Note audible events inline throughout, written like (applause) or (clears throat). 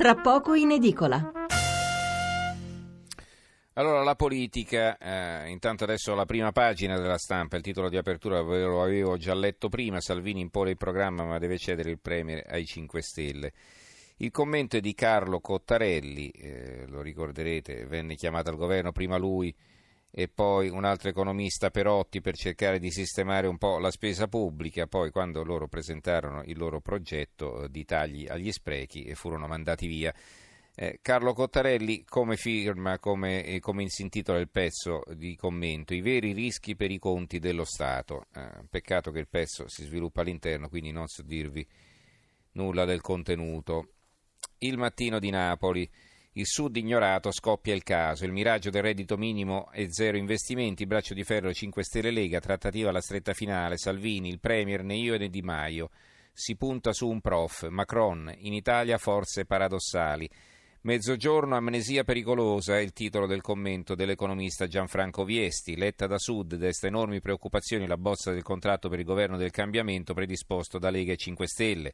tra poco in edicola. Allora, la politica, eh, intanto adesso la prima pagina della stampa, il titolo di apertura ve lo avevo già letto prima, Salvini impone il programma ma deve cedere il Premier ai 5 Stelle. Il commento è di Carlo Cottarelli, eh, lo ricorderete, venne chiamato al governo prima lui e poi un altro economista Perotti per cercare di sistemare un po' la spesa pubblica, poi quando loro presentarono il loro progetto di tagli agli sprechi e furono mandati via. Eh, Carlo Cottarelli come firma, come, eh, come si intitola il pezzo di commento, i veri rischi per i conti dello Stato. Eh, peccato che il pezzo si sviluppa all'interno, quindi non so dirvi nulla del contenuto. Il mattino di Napoli. Il Sud ignorato, scoppia il caso. Il miraggio del reddito minimo e zero investimenti, braccio di ferro 5 Stelle Lega, trattativa alla stretta finale, Salvini, il Premier, né io né Di Maio. Si punta su un prof, Macron, in Italia forze paradossali. Mezzogiorno, amnesia pericolosa è il titolo del commento dell'economista Gianfranco Viesti. Letta da Sud desta enormi preoccupazioni la bozza del contratto per il governo del cambiamento predisposto da Lega e 5 Stelle.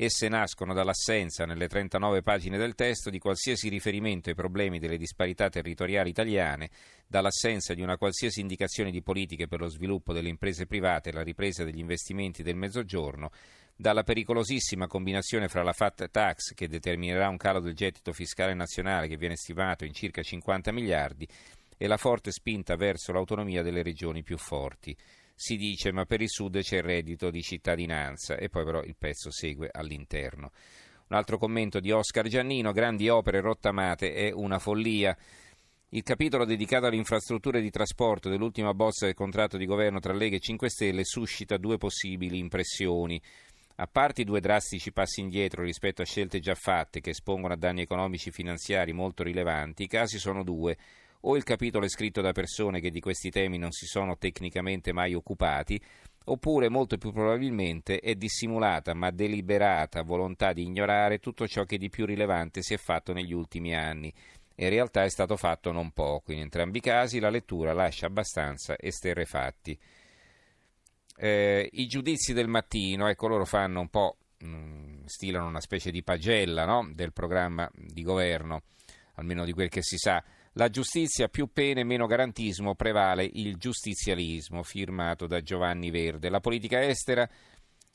Esse nascono dall'assenza, nelle 39 pagine del testo, di qualsiasi riferimento ai problemi delle disparità territoriali italiane, dall'assenza di una qualsiasi indicazione di politiche per lo sviluppo delle imprese private e la ripresa degli investimenti del Mezzogiorno, dalla pericolosissima combinazione fra la FAT tax, che determinerà un calo del gettito fiscale nazionale che viene stimato in circa 50 miliardi, e la forte spinta verso l'autonomia delle regioni più forti si dice ma per il Sud c'è il reddito di cittadinanza e poi però il pezzo segue all'interno. Un altro commento di Oscar Giannino, grandi opere rottamate è una follia. Il capitolo dedicato alle infrastrutture di trasporto dell'ultima bozza del contratto di governo tra Lega e 5 Stelle suscita due possibili impressioni. A parte i due drastici passi indietro rispetto a scelte già fatte che espongono a danni economici e finanziari molto rilevanti, i casi sono due o il capitolo è scritto da persone che di questi temi non si sono tecnicamente mai occupati, oppure molto più probabilmente è dissimulata ma deliberata volontà di ignorare tutto ciò che di più rilevante si è fatto negli ultimi anni. In realtà è stato fatto non poco. In entrambi i casi la lettura lascia abbastanza esterrefatti. Eh, I giudizi del mattino, ecco, loro fanno un po', mh, mm, stilano una specie di pagella no? del programma di governo, almeno di quel che si sa. La giustizia più pene, meno garantismo, prevale il giustizialismo, firmato da Giovanni Verde. La politica estera,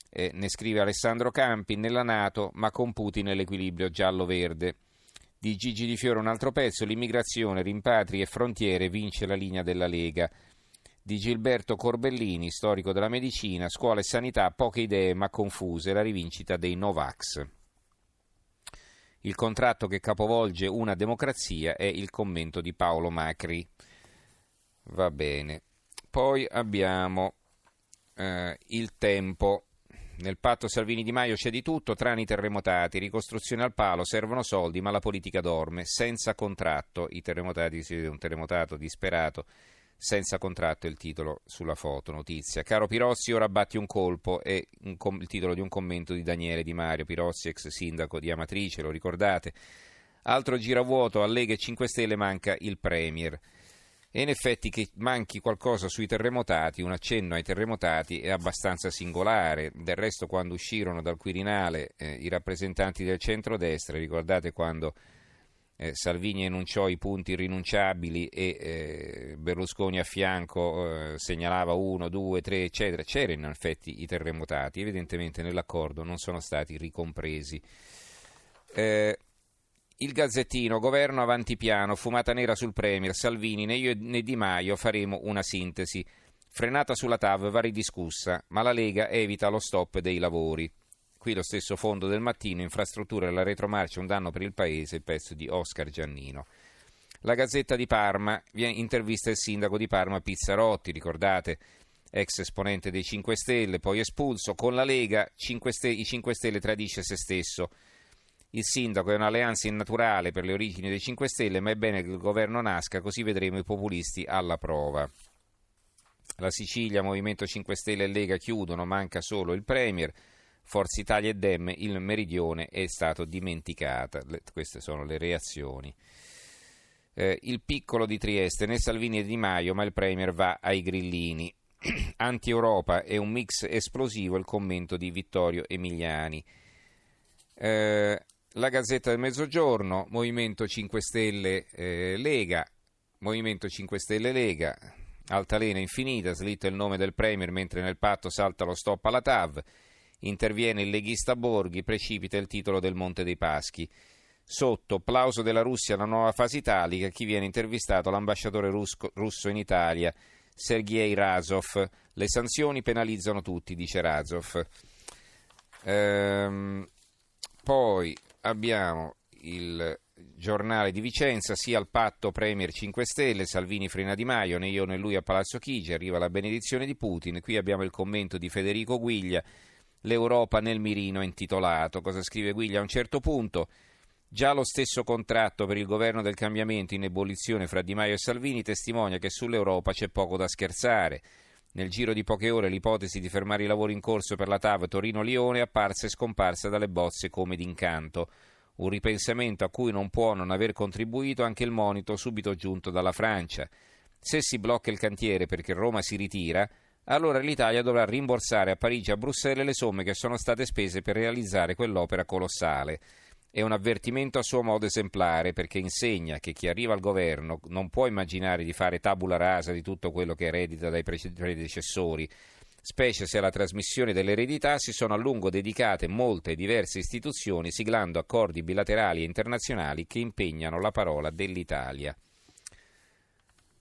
eh, ne scrive Alessandro Campi, nella Nato, ma con Putin nell'equilibrio giallo-verde. Di Gigi Di Fiore un altro pezzo, l'immigrazione, rimpatri e frontiere vince la linea della Lega. Di Gilberto Corbellini, storico della medicina, scuola e sanità, poche idee ma confuse, la rivincita dei Novax. Il contratto che capovolge una democrazia è il commento di Paolo Macri. Va bene. Poi abbiamo eh, il tempo. Nel patto Salvini Di Maio c'è di tutto, tranne i terremotati, ricostruzione al palo, servono soldi, ma la politica dorme, senza contratto. I terremotati, si vede un terremotato disperato senza contratto il titolo sulla foto, notizia. Caro Pirozzi, ora batti un colpo, è il titolo di un commento di Daniele Di Mario, Pirozzi, ex sindaco di Amatrice, lo ricordate. Altro giravuoto, a Lega e 5 Stelle manca il Premier. E in effetti che manchi qualcosa sui terremotati, un accenno ai terremotati è abbastanza singolare. Del resto quando uscirono dal Quirinale eh, i rappresentanti del centrodestra, ricordate quando eh, Salvini enunciò i punti irrinunciabili e eh, Berlusconi a fianco eh, segnalava uno, due, tre, eccetera. C'erano in effetti i terremotati, evidentemente nell'accordo non sono stati ricompresi. Eh, il Gazzettino, governo avanti piano, fumata nera sul Premier, Salvini, né io né Di Maio faremo una sintesi. Frenata sulla TAV va ridiscussa, ma la Lega evita lo stop dei lavori. Qui lo stesso fondo del mattino, infrastrutture alla retromarcia, un danno per il paese, il pezzo di Oscar Giannino. La Gazzetta di Parma intervista il sindaco di Parma Pizzarotti, ricordate, ex esponente dei 5 Stelle, poi espulso. Con la Lega 5 Stelle, i 5 Stelle tradisce se stesso. Il sindaco è un'alleanza innaturale per le origini dei 5 Stelle, ma è bene che il governo nasca, così vedremo i populisti alla prova. La Sicilia, Movimento 5 Stelle e Lega chiudono, manca solo il Premier. Forza Italia e Dem, il meridione è stato dimenticato. Queste sono le reazioni. Eh, il piccolo di Trieste, né Salvini e Di Maio, ma il Premier va ai grillini. (clears throat) Anti-Europa è un mix esplosivo, il commento di Vittorio Emiliani. Eh, la Gazzetta del Mezzogiorno, Movimento 5 Stelle eh, Lega, Movimento 5 Stelle Lega, altalena infinita, slitta il nome del Premier mentre nel patto salta lo stop alla TAV, interviene il leghista Borghi, precipita il titolo del Monte dei Paschi. Sotto, plauso della Russia alla nuova fase italica, chi viene intervistato l'ambasciatore rusco, russo in Italia, Sergei Razov. Le sanzioni penalizzano tutti, dice Razov. Ehm, poi abbiamo il giornale di Vicenza, sia al patto Premier 5 Stelle, Salvini frena Di Maio, né io né lui a Palazzo Chigi, arriva la benedizione di Putin, qui abbiamo il commento di Federico Guiglia, l'Europa nel mirino intitolato, cosa scrive Guiglia a un certo punto, già lo stesso contratto per il governo del cambiamento in ebollizione fra Di Maio e Salvini testimonia che sull'Europa c'è poco da scherzare. Nel giro di poche ore l'ipotesi di fermare i lavori in corso per la TAV Torino-Lione è apparsa e scomparsa dalle bozze come d'incanto. Un ripensamento a cui non può non aver contribuito anche il monito subito giunto dalla Francia. Se si blocca il cantiere perché Roma si ritira, allora l'Italia dovrà rimborsare a Parigi e a Bruxelles le somme che sono state spese per realizzare quell'opera colossale. È un avvertimento a suo modo esemplare perché insegna che chi arriva al governo non può immaginare di fare tabula rasa di tutto quello che eredita dai predecessori, specie se alla trasmissione dell'eredità si sono a lungo dedicate molte e diverse istituzioni siglando accordi bilaterali e internazionali che impegnano la parola dell'Italia.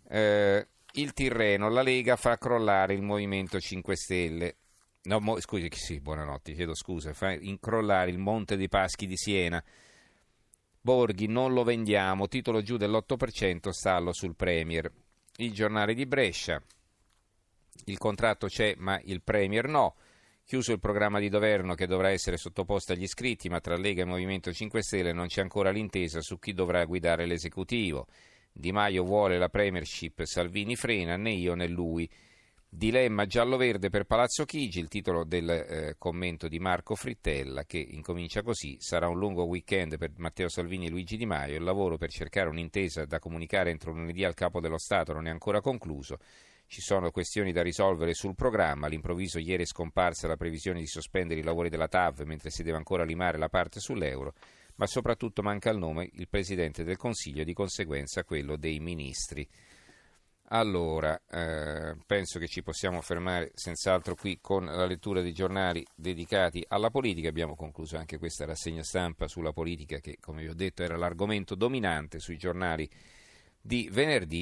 Eh, il Tirreno, la Lega fa crollare il Movimento 5 Stelle. No, mo, scusi, sì, buonanotte, chiedo scusa, fa incrollare il Monte dei Paschi di Siena. Borghi, non lo vendiamo, titolo giù dell'8%, stallo sul Premier. Il giornale di Brescia, il contratto c'è ma il Premier no. Chiuso il programma di governo che dovrà essere sottoposto agli iscritti, ma tra Lega e Movimento 5 Stelle non c'è ancora l'intesa su chi dovrà guidare l'esecutivo. Di Maio vuole la Premiership, Salvini frena, né io né lui. Dilemma giallo-verde per Palazzo Chigi, il titolo del eh, commento di Marco Frittella che incomincia così, sarà un lungo weekend per Matteo Salvini e Luigi Di Maio, il lavoro per cercare un'intesa da comunicare entro lunedì al capo dello Stato non è ancora concluso, ci sono questioni da risolvere sul programma, all'improvviso ieri è scomparsa la previsione di sospendere i lavori della TAV mentre si deve ancora limare la parte sull'euro, ma soprattutto manca il nome il Presidente del Consiglio e di conseguenza quello dei ministri. Allora, eh, penso che ci possiamo fermare senz'altro qui con la lettura dei giornali dedicati alla politica. Abbiamo concluso anche questa rassegna stampa sulla politica che, come vi ho detto, era l'argomento dominante sui giornali di venerdì.